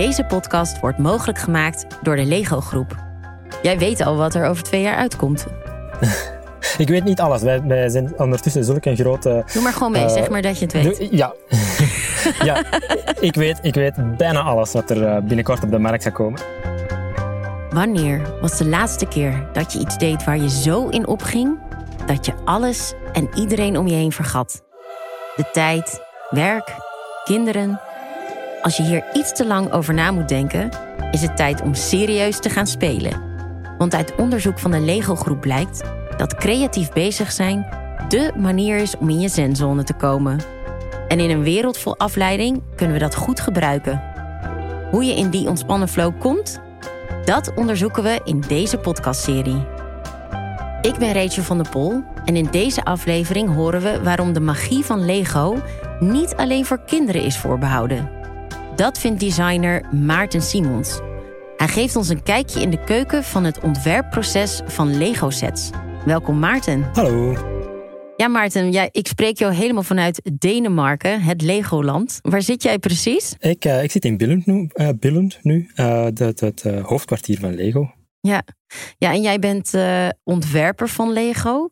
Deze podcast wordt mogelijk gemaakt door de Lego Groep. Jij weet al wat er over twee jaar uitkomt. Ik weet niet alles. Wij, wij zijn ondertussen zulke grote... Doe maar gewoon mee, Eh, zeg maar dat je het weet. Doe- Ja. ja, ik weet, ik weet bijna alles wat er eh, binnenkort op de markt gaat komen. Wanneer was de laatste keer dat je iets deed waar je zo in opging dat je alles en iedereen om je heen vergat? De tijd, werk, kinderen. Als je hier iets te lang over na moet denken, is het tijd om serieus te gaan spelen. Want uit onderzoek van de Lego Groep blijkt dat creatief bezig zijn dé manier is om in je zenzone te komen. En in een wereld vol afleiding kunnen we dat goed gebruiken. Hoe je in die ontspannen flow komt, dat onderzoeken we in deze podcastserie. Ik ben Rachel van der Pol en in deze aflevering horen we waarom de magie van Lego niet alleen voor kinderen is voorbehouden. Dat vindt designer Maarten Simons. Hij geeft ons een kijkje in de keuken van het ontwerpproces van Lego sets. Welkom Maarten. Hallo. Ja Maarten, ja, ik spreek jou helemaal vanuit Denemarken, het Legoland. Waar zit jij precies? Ik, eh, ik zit in Billund nu, eh, Billund nu eh, het, het hoofdkwartier van Lego. Ja, ja en jij bent ontwerper van Lego.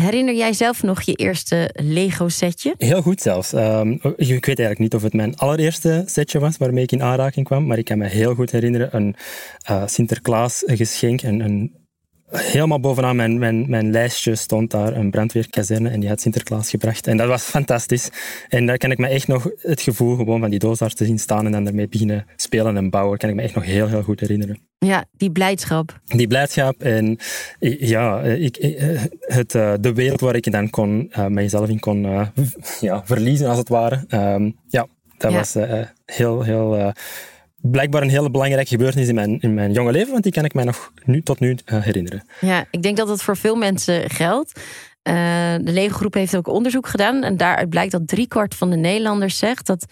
Herinner jij zelf nog je eerste Lego-setje? Heel goed zelfs. Ehm, ik weet eigenlijk niet of het mijn allereerste setje was waarmee ik in aanraking kwam, maar ik kan me heel goed herinneren een eh, Sinterklaas geschenk. Een, een, helemaal bovenaan mijn, mijn, mijn lijstje stond daar een brandweerkazerne en die had Sinterklaas gebracht. En dat was fantastisch. En daar kan ik me echt nog het gevoel gewoon van die doos daar te zien staan en dan ermee beginnen spelen en bouwen, kan ik me echt nog heel, heel goed herinneren. Ja, die blijdschap. die blijdschap en eh, ja, eh, ik, eh, het, de wereld waar ik dan kon, eh, mijzelf in kon ja, verliezen, als het ware. Ehm, ja, dat Ja. was heel, heel, blijkbaar een hele belangrijke gebeurtenis in mijn, in mijn jonge leven, want die kan ik mij nog nu, tot nu eh, herinneren. Ja, ik denk dat dat voor veel mensen geldt. Eh, de Lego-groep heeft ook onderzoek gedaan. En daaruit blijkt dat driekwart van de Nederlanders zegt dat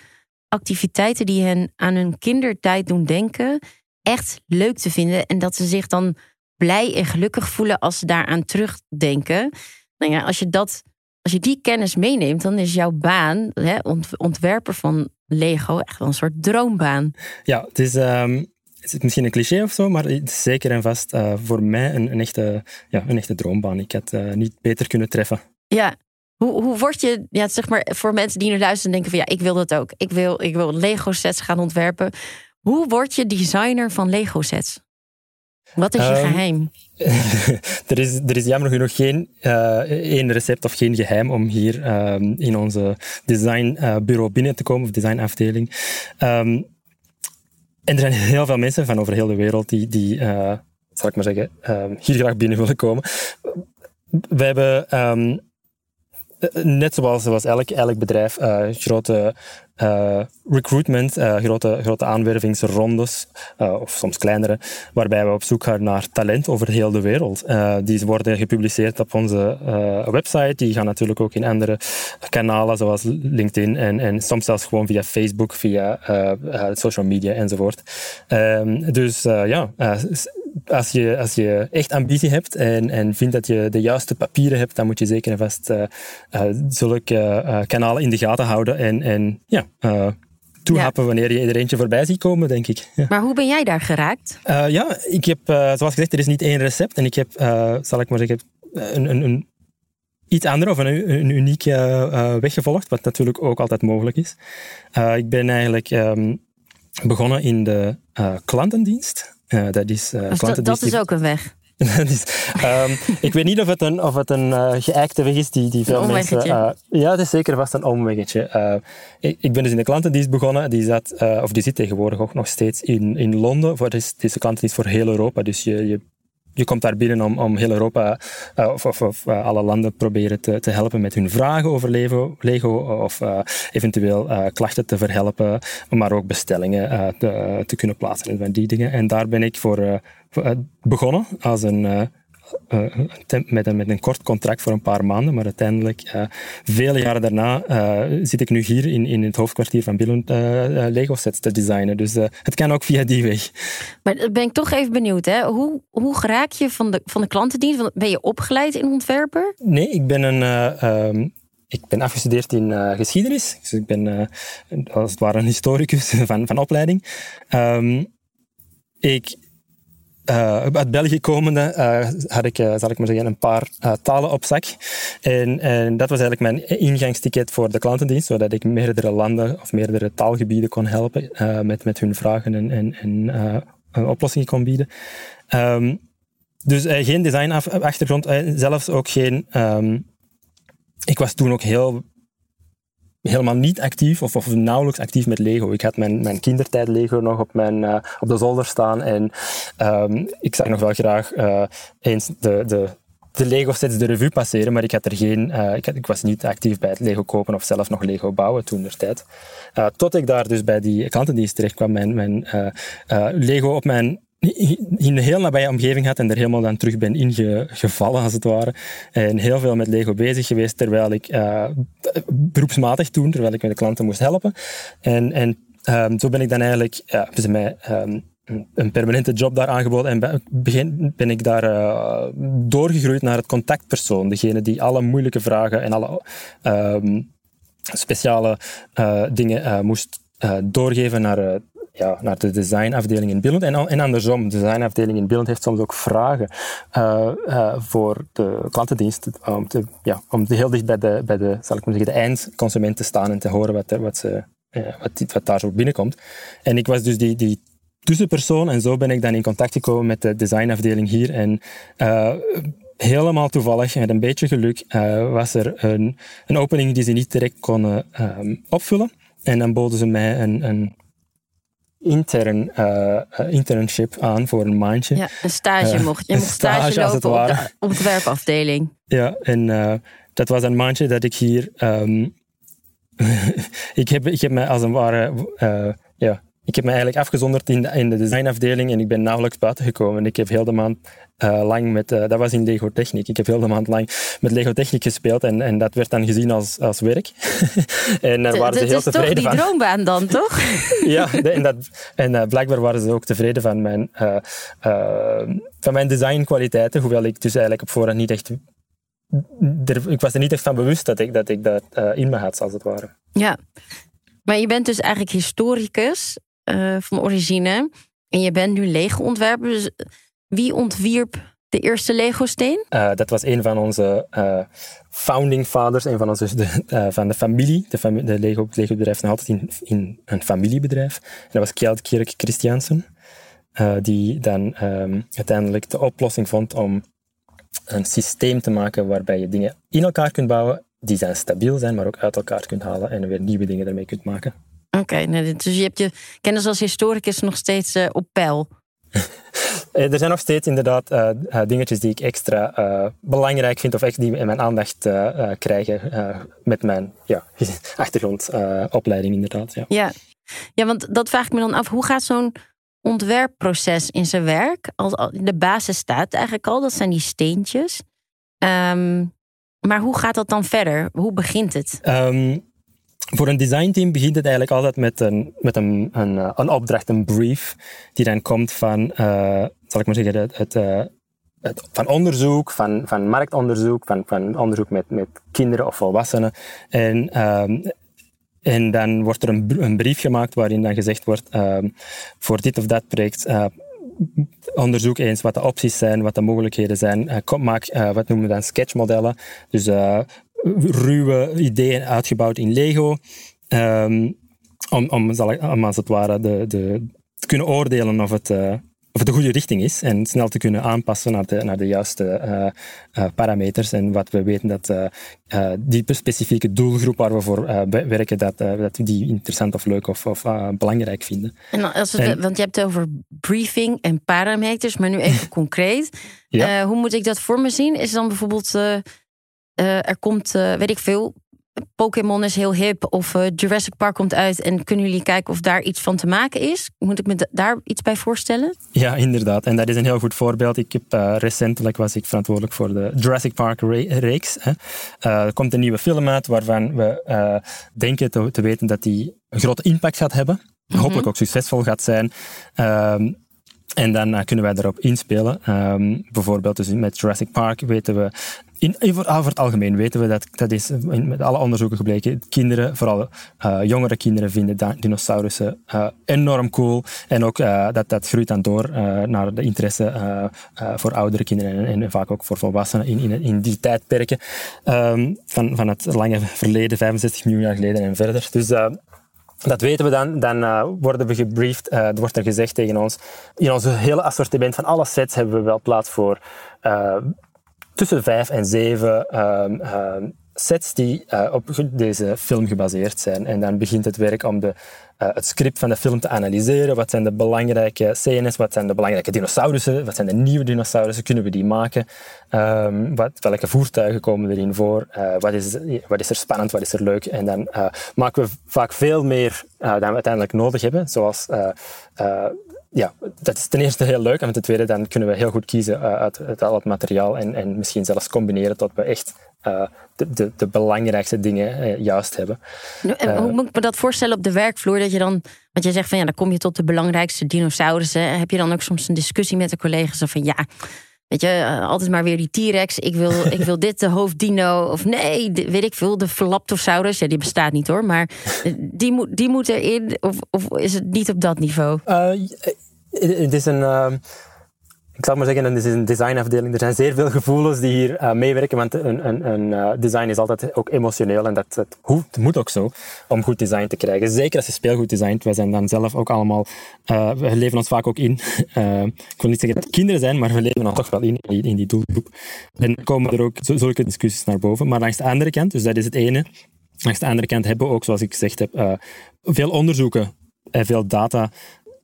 activiteiten die hen aan hun kindertijd doen denken, echt leuk te vinden. En dat ze zich dan blij en gelukkig voelen als ze daaraan terugdenken. Nou ja, als je, dat, als je die kennis meeneemt, dan is jouw baan, hè, ont- ontwerper van Lego, echt wel een soort droombaan. Ja, het is, ehm, het is misschien een cliché of zo, maar het is zeker en vast eh, voor mij een, een, echte, ja, een echte droombaan. Ik had eh, niet beter kunnen treffen. Ja. Hoe, hoe word je, ja, zeg maar, voor mensen die nu luisteren en denken van ja, ik wil dat ook. Ik wil, ik wil Lego sets gaan ontwerpen. Hoe word je designer van Lego sets? Wat is je Ehm, geheim? er, is, er is jammer genoeg geen eh, één recept of geen geheim om hier ehm, in onze designbureau binnen te komen, of designafdeling. Ehm, en er zijn heel veel mensen van over heel de wereld die, die eh, zal ik maar zeggen, hier graag binnen willen komen. We hebben, eh, net zoals, zoals elk, elk bedrijf, grote eh, recruitment, eh, grote, grote aanwervingsrondes, eh, of soms kleinere, waarbij we op zoek gaan naar talent over heel de wereld. Die worden gepubliceerd op onze website. Die gaan natuurlijk ook in andere kanalen, zoals LinkedIn en, en soms zelfs gewoon via Facebook, via social media enzovoort. Ehm, dus ja, als je, als je echt ambitie hebt en, en vindt dat je de juiste papieren hebt, dan moet je zeker en vast eh, eh, zulke eh, kanalen in de gaten houden en, en ja, eh, toehappen wanneer je er eentje voorbij ziet komen, denk ik. Ja. Maar hoe ben jij daar geraakt? Ja, ik heb, zoals gezegd, er is niet één recept. En ik heb, zal ik maar zeggen, een, een, een iets andere of een, een unieke weg gevolgd, wat natuurlijk ook altijd mogelijk is. Ik ben eigenlijk ehm, begonnen in de klantendienst. Eh, dat is, eh, Dus dat, dat is ook een weg. ehm, ik weet niet of het een, of het een eh, geëikte weg is die, die veel mensen... ja, het is zeker vast een omweggetje. Ik, ik ben dus in de klantendienst begonnen. Die, zat, of die zit tegenwoordig ook nog steeds in, in Londen. Voor, is, het is de klantendienst voor heel Europa. Dus je, je, je komt daar binnen om, om heel Europa eh, of, of, of eh, alle landen proberen te, te helpen met hun vragen over Lego, Lego of eh, eventueel eh, klachten te verhelpen, maar ook bestellingen te, te kunnen plaatsen en die dingen. En daar ben ik voor, begonnen als een, eh, met, een, met een kort contract voor een paar maanden, maar uiteindelijk, eh, vele jaren daarna, eh, zit ik nu hier in, in het hoofdkwartier van Billund Lego sets te designen. Dus het kan ook via die weg. Maar dan ben ik toch even benieuwd. Hè? Hoe, hoe raak je van de, van de klantendienst? Ben je opgeleid in ontwerper? Nee, ik ben een, eh, ehm, ik ben afgestudeerd in geschiedenis. Dus ik ben als het ware een historicus van, van opleiding. Um, ik uh, uit België komende uh, had ik, uh, zal ik maar zeggen, een paar talen op zak. En, dat was eigenlijk mijn ingangsticket voor de klantendienst, zodat ik meerdere landen of meerdere taalgebieden kon helpen met, met hun vragen en, en, en oplossingen kon bieden. Um, dus geen design-achtergrond, zelfs ook geen... Um, ik was toen ook heel helemaal niet actief of, of nauwelijks actief met Lego. Ik had mijn, mijn kindertijd Lego nog op, mijn, uh, op de zolder staan en um, ik zag nog wel graag uh, eens de, de, de Lego sets de revue passeren, maar ik, had er geen, uh, ik, ik, was niet actief bij het Lego kopen of zelf nog Lego bouwen toen der tijd. tot ik daar dus bij die klantendienst terecht kwam, mijn, mijn Lego op mijn in een heel nabije omgeving had en er helemaal dan terug ben ingevallen, als het ware. En heel veel met Lego bezig geweest, terwijl ik uh, beroepsmatig toen, terwijl ik met de klanten moest helpen. En, en um, zo ben ik dan eigenlijk, ja, hebben ze mij um, een permanente job daar aangeboden en begin, ben ik daar uh, doorgegroeid naar het contactpersoon. Degene die alle moeilijke vragen en alle um, speciale uh, dingen moest doorgeven naar ja, naar de designafdeling in Billund. En, en andersom, de designafdeling in Billund heeft soms ook vragen uh, uh, voor de klantendienst om, ja, om heel dicht bij de, bij de, zal ik maar zeggen, de eindconsument te staan en te horen wat, wat, ze, uh, wat, wat daar zo binnenkomt. En ik was dus die, die tussenpersoon en zo ben ik dan in contact gekomen met de designafdeling hier. En helemaal toevallig, met een beetje geluk, was er een, een opening die ze niet direct konden opvullen. En dan boden ze mij een, een intern, uh, internship aan voor een maandje. Ja, een stage uh, mocht je. mocht stage, stage lopen op de ontwerpafdeling. Ja, en uh, dat was een maandje dat ik hier... Um, ik, heb, ik heb me als een ware... ja, ik heb me eigenlijk afgezonderd in de, in de designafdeling en ik ben nauwelijks buiten gekomen. Ik heb heel de maand uh, lang met, uh, dat was in Lego Techniek. Ik heb heel de maand lang met Lego Techniek gespeeld en, en dat werd dan gezien als, als werk. en daar waren ze heel tevreden van. Dat is toch die droombaan dan, toch? ja, en, dat, en uh, blijkbaar waren ze ook tevreden van mijn, van mijn designkwaliteiten, hoewel ik dus eigenlijk op voorhand niet echt... Ik was er niet echt van bewust dat ik dat, ik dat in me had, als het ware. Ja, maar je bent dus eigenlijk historicus van origine en je bent nu Lego-ontwerper. Dus wie ontwierp de eerste Lego-steen? Uh, dat was een van onze founding fathers, een van, onze, de, van de familie. De, Lego, Lego bedrijf nog altijd in, in een familiebedrijf. En dat was Kjeld Kirk Christiansen, die dan um, uiteindelijk de oplossing vond om een systeem te maken waarbij je dingen in elkaar kunt bouwen die zijn stabiel zijn, maar ook uit elkaar kunt halen en weer nieuwe dingen ermee kunt maken. Oké, okay, dus je hebt je kennis als historicus nog steeds op peil. Eh, er zijn nog steeds inderdaad uh, dingetjes die ik extra uh, belangrijk vind of echt die mijn aandacht uh, krijgen met mijn ja, achtergrondopleiding inderdaad. Ja. ja. Ja. want dat vraag ik me dan af. Hoe gaat zo'n ontwerpproces in zijn werk? Als de basis staat eigenlijk al, dat zijn die steentjes. Um, maar hoe gaat dat dan verder? Hoe begint het? Um, voor een designteam begint het eigenlijk altijd met een, met een, een, eh, een opdracht, een brief, die dan komt van, uh, zal ik maar zeggen, het, uh, het, van onderzoek, van, van marktonderzoek, van, van onderzoek met, met kinderen of volwassenen. En, um, en dan wordt er een, een, brief gemaakt waarin dan gezegd wordt, um, voor dit of dat project, onderzoek eens wat de opties zijn, wat de mogelijkheden zijn. Maak, wat noemen we dan sketchmodellen. Dus ruwe ideeën uitgebouwd in Lego. Um, om, om, om, als het ware de, de, te kunnen oordelen of het, uh, of het de goede richting is en snel te kunnen aanpassen naar de, naar de juiste uh, uh, parameters. En wat we weten dat die specifieke doelgroep waar we voor werken, dat, dat we die interessant of leuk of, of belangrijk vinden. En als het, want je hebt het over briefing en parameters, maar nu even concreet. Ja. hoe moet ik dat voor me zien? Is dan bijvoorbeeld er komt, uh, weet ik veel, Pokémon is heel hip of uh, Jurassic Park komt uit en kunnen jullie kijken of daar iets van te maken is? Moet ik me daar iets bij voorstellen? Ja, inderdaad. En dat is een heel goed voorbeeld. Ik heb recentelijk was ik verantwoordelijk voor de Jurassic Park reeks. Hè. er komt een nieuwe film uit waarvan we denken te, te, weten dat die een grote impact gaat hebben. Mhm. Hopelijk ook succesvol gaat zijn. Ehm, en dan kunnen wij daarop inspelen. Um, bijvoorbeeld dus met Jurassic Park weten we in, over, over, het algemeen weten we dat, dat is met alle onderzoeken gebleken, kinderen, vooral uh, jongere kinderen, vinden dinosaurussen enorm cool. En ook dat, dat groeit dan door naar de interesse voor oudere kinderen en, en, vaak ook voor volwassenen in, in, in die tijdperken um, van, van het lange verleden, 65 miljoen jaar geleden en verder. Dus dat weten we dan. Dan worden we gebriefd. Er wordt er gezegd tegen ons. In onze hele assortiment van alle sets hebben we wel plaats voor tussen vijf en zeven ehm, ehm, sets die op deze film gebaseerd zijn. En dan begint het werk om de, het script van de film te analyseren. Wat zijn de belangrijke scènes? Wat zijn de belangrijke dinosaurussen? Wat zijn de nieuwe dinosaurussen? Kunnen we die maken? Um, wat, welke voertuigen komen erin voor? Uh, wat, is, wat is er spannend? Wat is er leuk? En dan maken we vaak veel meer dan we uiteindelijk nodig hebben. Zoals ja, dat is ten eerste heel leuk. En ten tweede, dan kunnen we heel goed kiezen uit, uit al het materiaal en, en misschien zelfs combineren tot we echt de, de, de, belangrijkste dingen juist hebben. En hoe moet ik me dat voorstellen op de werkvloer? Dat je dan, want je zegt van ja, dan kom je tot de belangrijkste dinosaurussen. Heb je dan ook soms een discussie met de collega's van ja, Weet je, eh, altijd maar weer die T-Rex. Ik wil, ik wil dit, de hoofddino. Of nee, weet ik veel, de Velaptosaurus. Ja, die bestaat niet hoor. Maar eh, die moet, die moet erin. Of, of is het niet op dat niveau? Uh, het is een... Uh ik zal maar zeggen, het is een designafdeling. Er zijn zeer veel gevoelens die hier uh, meewerken, want een, een, een uh, design is altijd ook emotioneel en dat, het moet ook zo om goed design te krijgen. Zeker als je speelgoed designt. Wij zijn dan zelf ook allemaal, uh, we leven ons vaak ook in. ik wil niet zeggen dat kinderen zijn, maar we leven ons toch wel in, in die doelgroep. En komen er ook zulke discussies naar boven. Maar langs de andere kant, dus dat is het ene, langs de andere kant hebben we ook, zoals ik gezegd heb, veel onderzoeken en veel data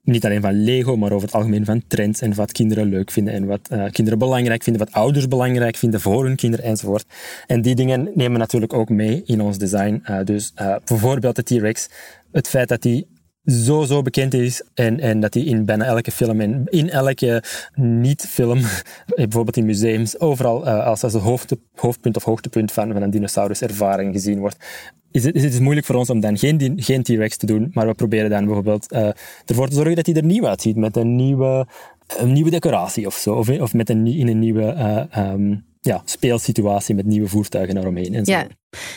niet alleen van Lego, maar over het algemeen van trends en wat kinderen leuk vinden en wat uh, kinderen belangrijk vinden, wat ouders belangrijk vinden voor hun kinderen enzovoort. En die dingen nemen natuurlijk ook mee in ons design. Uh, dus uh, bijvoorbeeld de T-Rex, het feit dat die zo, zo bekend is en, en dat die in bijna elke film en in elke niet-film, bijvoorbeeld in museums, overal als, als het hoofdpunt of hoogtepunt van, van een dinosauruservaring gezien wordt is het, is het moeilijk voor ons om dan geen, geen T-Rex te doen, maar we proberen dan bijvoorbeeld uh, ervoor te zorgen dat hij er nieuw uitziet, met een nieuwe, een nieuwe decoratie of zo, of, of met een, in een nieuwe uh, um, ja, speelsituatie met nieuwe voertuigen eromheen. En, zo. Ja.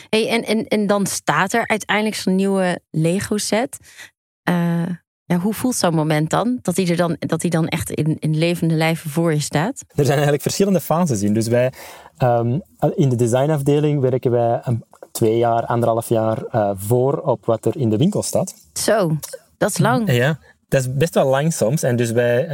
Hey, en, en, en dan staat er uiteindelijk zo'n nieuwe Lego-set. Uh, ja, hoe voelt zo'n moment dan? Dat hij, er dan, dat hij dan echt in, in levende lijven voor je staat? Er zijn eigenlijk verschillende fases in. Dus wij, um, in de designafdeling werken wij een, twee jaar, anderhalf jaar uh, voor op wat er in de winkel staat. Zo, dat is lang. Ja, dat is best wel lang soms. En dus wij,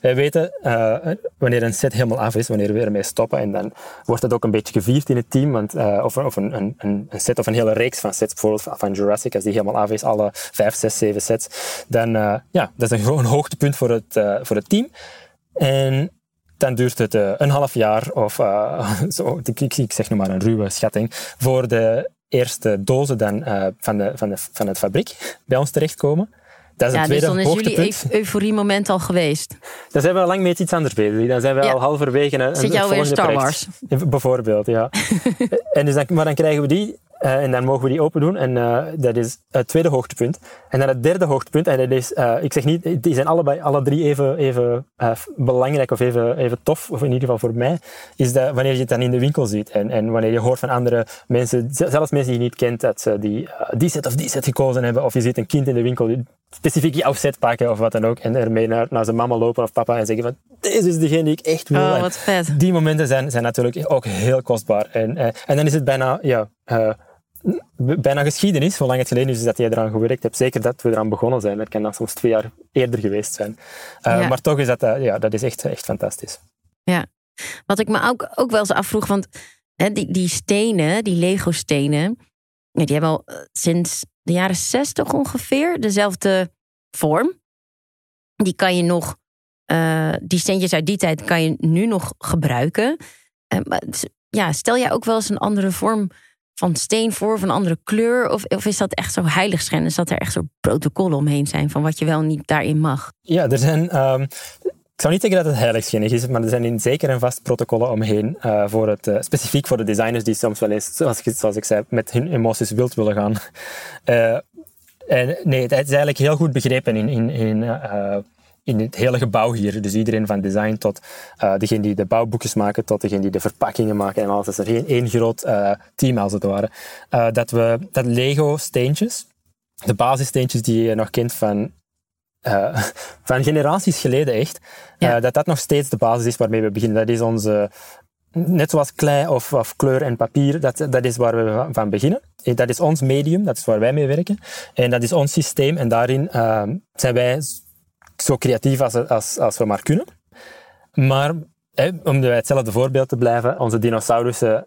wij weten uh, wanneer een set helemaal af is, wanneer we ermee stoppen. En dan wordt het ook een beetje gevierd in het team. Want, uh, of een, een, een, set of een hele reeks van sets, bijvoorbeeld van Jurassic, als die helemaal af is, alle vijf, zes, zeven sets. Dan ja, dat is een gewoon hoogtepunt voor het, voor het team. En dan duurt het een half jaar of zo, ik, zeg nu maar een ruwe schatting, voor de eerste dozen dan, van, de, van, de, van het fabriek bij ons terechtkomen. Dat is ja, het tweede dus dan is jullie euforie-moment al geweest. Dan zijn we al lang met iets anders bezig. Dan zijn we al halverwege een, Zit jou weer Star Wars? Bijvoorbeeld, ja. en dus dan, maar dan krijgen we die uh, en dan mogen we die open doen. En uh, dat is het tweede hoogtepunt. En dan het derde hoogtepunt. En dat is, uh, ik zeg niet, die zijn allebei, alle drie even, even belangrijk of even, even tof. Of in ieder geval voor mij. Is dat wanneer je het dan in de winkel ziet. En, en wanneer je hoort van andere mensen, zelfs mensen die je niet kent, dat ze die, die set of die set gekozen hebben. Of je ziet een kind in de winkel die specifiek jouw set pakken of wat dan ook. En ermee naar, naar zijn mama lopen of papa en zeggen van, deze is degene die ik echt wil. Oh, wat vet. Die momenten zijn, zijn natuurlijk ook heel kostbaar. En, en dan is het bijna, ja, bijna geschiedenis, hoe lang het geleden is dat jij eraan gewerkt hebt. Zeker dat we eraan begonnen zijn. Dat kan dan soms twee jaar eerder geweest zijn. Uh, Maar toch is dat, uh, ja, dat is echt, echt fantastisch. Ja, wat ik me ook, ook wel eens afvroeg, want hè, die, die stenen, die Lego-stenen, die hebben al eh, sinds de jaren zestig ongeveer dezelfde vorm. Die kan je nog, die steentjes uit die tijd kan je nu nog gebruiken. maar, ja, stel jij ook wel eens een andere vorm van steen voor, van andere kleur? Of, of is dat echt zo heiligschennis dat er echt zo protocollen omheen zijn van wat je wel niet daarin mag? Ja, er zijn. Um, ik zou niet zeggen dat het heiligschennis is, maar er zijn in zeker en vast protocollen omheen. Uh, voor het, uh, specifiek voor de designers die soms wel eens, zoals, zoals ik zei, met hun emoties wild willen gaan. Uh, en nee, het is eigenlijk heel goed begrepen in, in, in in het hele gebouw hier. Dus iedereen van design tot uh, degene die de bouwboekjes maken, tot degene die de verpakkingen maken en alles. Dat is er geen één groot uh, team als het ware. Uh, dat we dat Lego steentjes, de basissteentjes die je nog kent van van generaties geleden echt, ja. dat dat nog steeds de basis is waarmee we beginnen. Dat is onze, net zoals klei of, of, kleur en papier, dat, dat is waar we van beginnen. Dat is ons medium, dat is waar wij mee werken. En dat is ons systeem en daarin zijn wij zo creatief als, als, als we maar kunnen. Maar hè, om bij hetzelfde voorbeeld te blijven, onze dinosaurussen,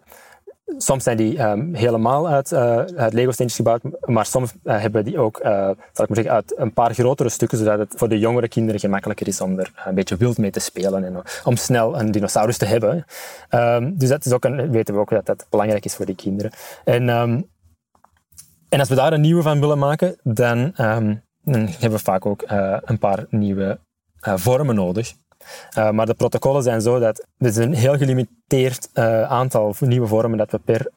soms zijn die um, helemaal uit, uh, uit Lego-steentjes gebouwd, maar soms uh, hebben die ook, uh, zal ik maar zeggen, uit een paar grotere stukken, zodat het voor de jongere kinderen gemakkelijker is om er een beetje wild mee te spelen en om snel een dinosaurus te hebben. Um, dus dat is ook een, weten we ook dat dat belangrijk is voor die kinderen. En, um, en als we daar een nieuwe van willen maken, dan dan hebben we vaak ook uh, een paar nieuwe uh, vormen nodig. Uh, maar de protocollen zijn zo dat er is een heel gelimiteerd aantal nieuwe vormen dat we per,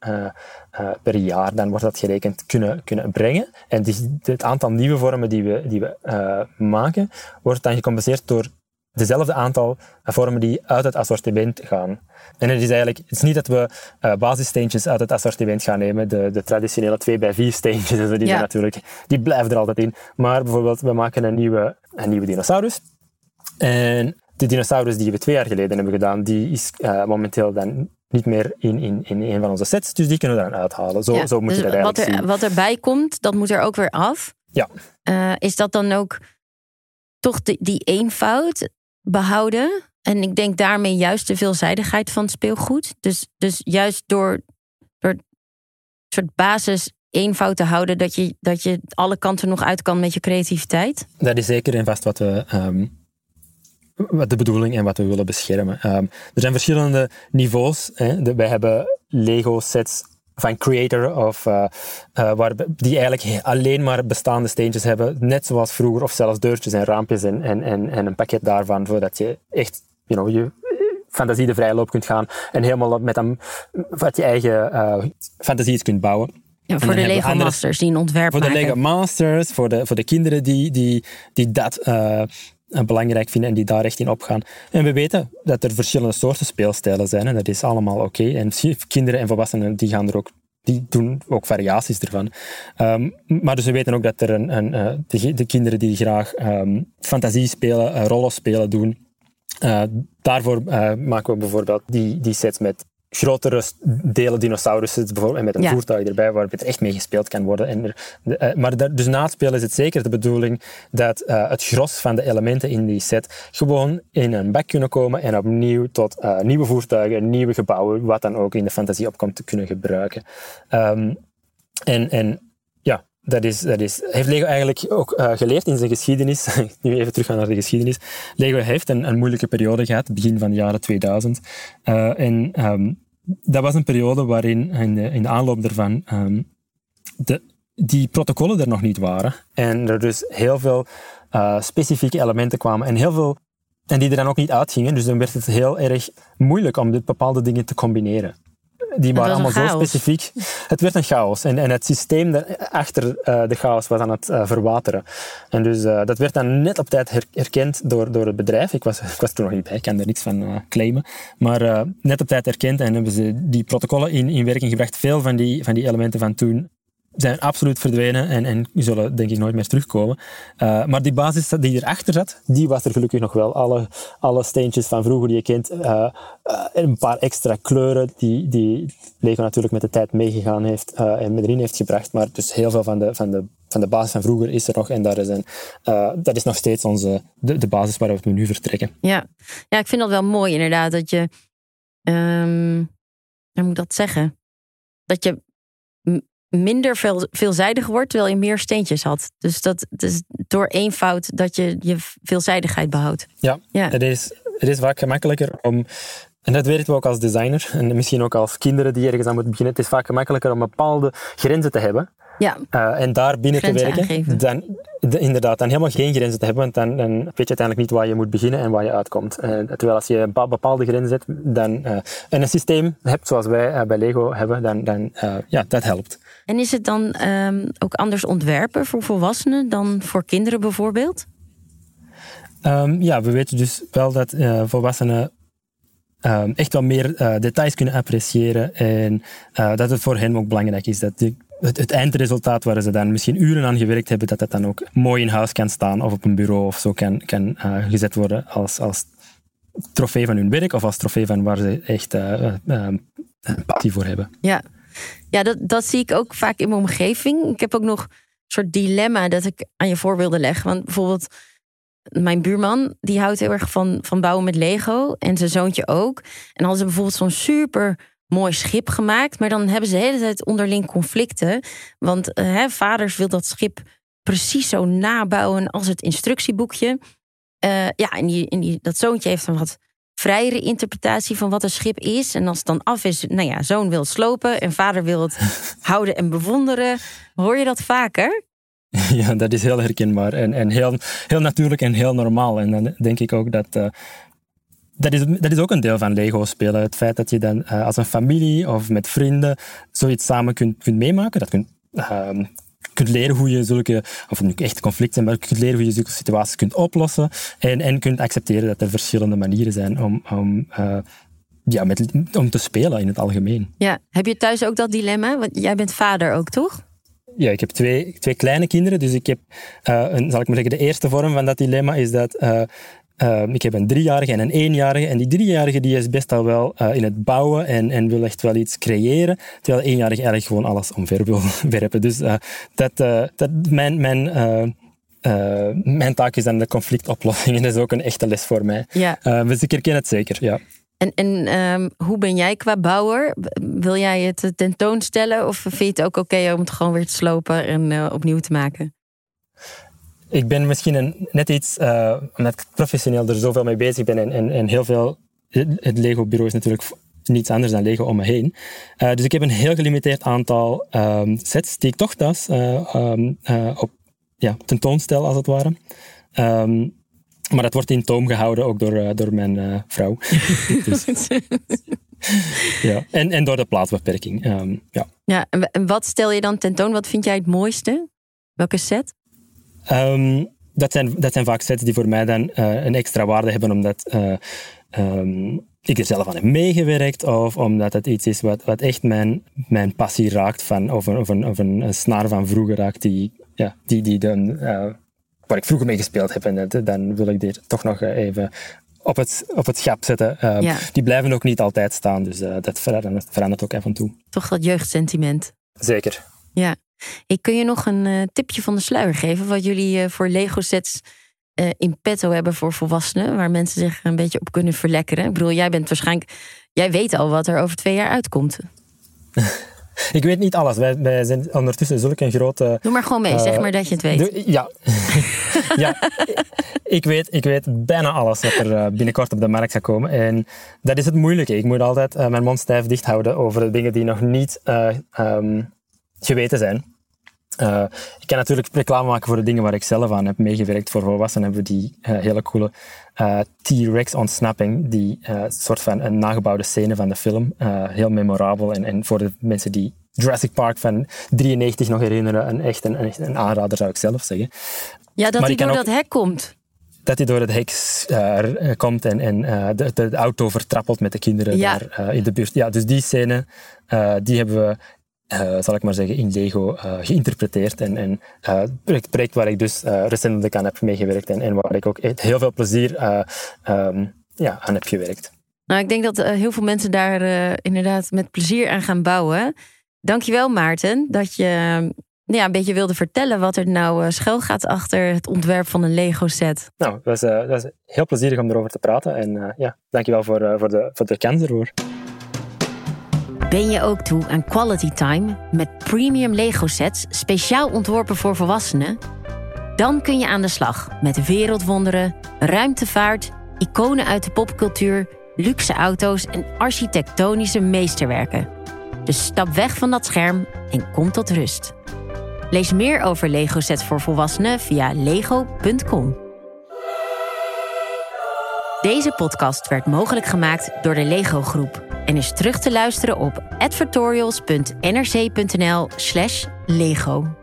per jaar, dan wordt dat gerekend, kunnen, kunnen brengen. En die, het aantal nieuwe vormen die we, die we maken, wordt dan gecompenseerd door dezelfde aantal vormen die uit het assortiment gaan. En het is eigenlijk, het is niet dat we uh, basissteentjes uit het assortiment gaan nemen, de, de traditionele 2 bij 4 steentjes, die, ja. natuurlijk, die blijven er altijd in. Maar bijvoorbeeld, we maken een nieuwe, een nieuwe dinosaurus. En de dinosaurus die we twee jaar geleden hebben gedaan, die is uh, momenteel dan niet meer in, in, in een van onze sets, dus die kunnen we dan uithalen. Zo, ja, zo moet dus je dat wat er, zien. Wat erbij komt, dat moet er ook weer af. Ja. Uh, is dat dan ook toch die, die eenvoud behouden. En ik denk daarmee juist de veelzijdigheid van speelgoed. Dus, dus juist door, door een soort basis eenvoud te houden, dat je, dat je alle kanten nog uit kan met je creativiteit. Dat is zeker en vast wat we. Um wat de bedoeling en wat we willen beschermen. Um, er zijn verschillende niveaus. Hè. wij hebben Lego-sets van creator of uh, uh, waar, die eigenlijk alleen maar bestaande steentjes hebben, net zoals vroeger, of zelfs deurtjes en raampjes en, en, en, en een pakket daarvan, zodat je echt you know, je fantasie de vrije loop kunt gaan en helemaal met hem wat je eigen uh, fantasie kunt bouwen. Ja, voor de Lego Masters die een ontwerp Voor de Lego Masters, voor de, voor de kinderen die, die, die dat belangrijk vinden en die daar echt in opgaan. En we weten dat er verschillende soorten speelstijlen zijn en dat is allemaal oké. En kinderen en volwassenen die gaan er ook die doen ook variaties ervan. Um, maar dus we weten ook dat er een, een, uh, de, de, kinderen die graag um, fantasie spelen, uh, rollen spelen doen, daarvoor maken we bijvoorbeeld die, die sets met grotere delen dinosaurussen bijvoorbeeld, met een voertuig erbij waar het echt mee gespeeld kan worden. En er, uh, maar daar, dus na het spelen is het zeker de bedoeling dat uh, het gros van de elementen in die set gewoon in een bak kunnen komen en opnieuw tot uh, nieuwe voertuigen, nieuwe gebouwen, wat dan ook in de fantasie opkomt, te kunnen gebruiken. Um, en, en ja, dat is, dat is, heeft Lego eigenlijk ook uh, geleerd in zijn geschiedenis. nu even terug gaan naar de geschiedenis. Lego heeft een, een moeilijke periode gehad, begin van de jaren 2000. Uh, en um, dat was een periode waarin in de, aanloop daarvan um, de, die protocollen er nog niet waren. En er dus heel veel uh, specifieke elementen kwamen en heel veel en die er dan ook niet uitgingen. Dus dan werd het heel erg moeilijk om dit bepaalde dingen te combineren die waren allemaal zo specifiek. Het werd een chaos. En, en het systeem achter uh, de chaos was aan het uh, verwateren. En dus uh, dat werd dan net op tijd her herkend door, door het bedrijf. Ik was, ik was er nog niet bij, ik kan er niks van claimen. Maar net op tijd herkend en hebben ze die protocollen in, in werking gebracht. Veel van die, van die elementen van toen zijn absoluut verdwenen en, en zullen denk ik nooit meer terugkomen. Uh, maar die basis die erachter zat, die was er gelukkig nog wel. Alle, alle steentjes van vroeger die je kent, uh, uh, een paar extra kleuren die, die Lego natuurlijk met de tijd meegegaan heeft en erin heeft gebracht. Maar dus heel veel van de, van de, van de basis van vroeger is er nog en daar is dat is nog steeds onze, de, basis waaruit we nu vertrekken. Ja. ja, ik vind dat wel mooi inderdaad, dat je, um, hoe moet ik dat zeggen? Dat je minder veel, veelzijdig wordt, terwijl je meer steentjes had. Dus dat is door eenvoud dat je je veelzijdigheid behoudt. Ja, ja. Het, is, het is vaak gemakkelijker om en dat weten we ook als designer en misschien ook als kinderen die ergens aan moeten beginnen. Het is vaak gemakkelijker om bepaalde grenzen te hebben. Ja. Uh, en daar binnen te werken. Dan, de, inderdaad, dan helemaal geen grenzen te hebben, want dan, dan, weet je uiteindelijk niet waar je moet beginnen en waar je uitkomt. Uh, terwijl als je een bepaalde grenzen zet dan, uh, en een systeem hebt zoals wij bij Lego hebben, dan, dan ja, dat helpt. En is het dan um, ook anders ontwerpen voor volwassenen dan voor kinderen bijvoorbeeld? Ehm, ja, we weten dus wel dat uh, volwassenen um, echt wel meer uh, details kunnen appreciëren en uh, dat het voor hen ook belangrijk is dat die, het, het, eindresultaat waar ze dan misschien uren aan gewerkt hebben, dat dat dan ook mooi in huis kan staan of op een bureau of zo kan, kan gezet worden als, als trofee van hun werk of als trofee van waar ze echt passie voor hebben. Ja, ja dat, dat zie ik ook vaak in mijn omgeving. Ik heb ook nog een soort dilemma dat ik aan je voor wilde leggen. Want bijvoorbeeld mijn buurman, die houdt heel erg van, van bouwen met Lego. En zijn zoontje ook. En hadden ze bijvoorbeeld zo'n super mooi schip gemaakt. Maar dan hebben ze de hele tijd onderling conflicten. Want uh, hè, vaders wil dat schip precies zo nabouwen als het instructieboekje. Uh, ja, en, die, en die, dat zoontje heeft een wat vrijere interpretatie van wat een schip is. En als het dan af is, nou ja, zoon wil slopen en vader wil het houden en bewonderen. Hoor je dat vaker? Ja, dat is heel herkenbaar en, en heel, heel natuurlijk en heel normaal. En dan denk ik ook dat. Uh, dat is, dat is ook een deel van Lego spelen. Het feit dat je dan uh, als een familie of met vrienden zoiets samen kunt, kunt meemaken. Dat kunt, uh, kunt leren hoe je zulke, of het nu echt conflicten zijn, maar je kunt leren hoe je zulke situaties kunt oplossen. En, en kunt accepteren dat er verschillende manieren zijn om, om uh, ja, met, om te spelen in het algemeen. Ja, heb je thuis ook dat dilemma? Want jij bent vader ook, toch? ja, ik heb twee, twee kleine kinderen, dus ik heb, uh, een, zal ik maar zeggen, de eerste vorm van dat dilemma is dat uh, uh, ik heb een driejarige en een eenjarige. En die driejarige die is best al wel in het bouwen en, en wil echt wel iets creëren, terwijl de eenjarige eigenlijk gewoon alles omver wil werpen. Dus dat, dat mijn, mijn, mijn taak is dan de conflictoplossing en dat is ook een echte les voor mij. Ja. dus ik herken het zeker, ja. En, en um, hoe ben jij qua bouwer? Wil jij het tentoonstellen of vind je het ook oké okay om het gewoon weer te slopen en opnieuw te maken? Ik ben misschien een, net iets, uh, omdat ik professioneel er zoveel mee bezig ben en, en, en heel veel. Het Lego-bureau is natuurlijk niets anders dan Lego om me heen. Uh, dus ik heb een heel gelimiteerd aantal um, sets die ik toch thuis um, op ja, tentoonstel, als het ware. Um, maar dat wordt in toom gehouden ook door, uh, door mijn uh, vrouw. dus, ja. en, en door de plaatsbeperking. Ja. ja, en wat stel je dan tentoon? Wat vind jij het mooiste? Welke set? Um, dat, zijn, dat zijn vaak sets die voor mij dan uh, een extra waarde hebben, omdat um, ik er zelf aan heb meegewerkt of omdat het iets is wat, wat echt mijn, mijn passie raakt van, of, een, of, een, of een snaar van vroeger raakt die, ja, die, die dan waar ik vroeger mee gespeeld heb. En dan wil ik dit toch nog eh, even op het, op het schap zetten. Ehm, die blijven ook niet altijd staan, dus uh, dat verandert, verandert ook even toe. Toch dat jeugdsentiment. Zeker. Ja. Ik kun je nog een uh, tipje van de sluier geven wat jullie uh, voor Lego sets in petto hebben voor volwassenen, waar mensen zich een beetje op kunnen verlekkeren. Ik bedoel, jij bent waarschijnlijk, jij weet al wat er over twee jaar uitkomt. Ik weet niet alles. Wij, wij zijn ondertussen zulke een grote... Doe maar gewoon mee, zeg maar dat je het weet. ja. ja, ik weet, ik weet bijna alles wat er eh, binnenkort op de markt gaat komen. En dat is het moeilijke. Ik moet altijd uh, mijn mond stijf dicht houden over de dingen die nog niet uh, um, geweten zijn. Uh, ik kan natuurlijk reclame maken voor de dingen waar ik zelf aan heb meegewerkt. Voor volwassenen hebben we die uh, hele coole uh, T-Rex ontsnapping, die soort van een nagebouwde scène van de film. heel memorabel en, en voor de mensen die Jurassic Park van 93 nog herinneren, een echt een, een aanrader zou ik zelf zeggen. Ja, dat hij door dat hek komt dat hij door het hek komt en, en de, de, auto vertrappelt met de kinderen ja. daar in de buurt. Ja, dus die scène, die hebben we uh, zal ik maar zeggen, in Lego uh, geïnterpreteerd. En, en uh, het project waar ik dus recentelijk aan heb meegewerkt en, en waar ik ook echt heel veel plezier um, ja, aan heb gewerkt. Nou, ik denk dat heel veel mensen daar inderdaad met plezier aan gaan bouwen. Dankjewel Maarten dat je ja, een beetje wilde vertellen wat er nou schuil gaat achter het ontwerp van een Lego set. Nou, dat was, dat was heel plezierig om erover te praten. En ja, dankjewel voor, voor, de, voor de kans ervoor. Ben je ook toe aan quality time met premium Lego sets speciaal ontworpen voor volwassenen? Dan kun je aan de slag met wereldwonderen, ruimtevaart, iconen uit de popcultuur, luxe auto's en architectonische meesterwerken. Dus stap weg van dat scherm en kom tot rust. Lees meer over Lego sets voor volwassenen via lego.com. Deze podcast werd mogelijk gemaakt door de Lego Groep en is terug te luisteren op advertorials.nrc.nl/lego.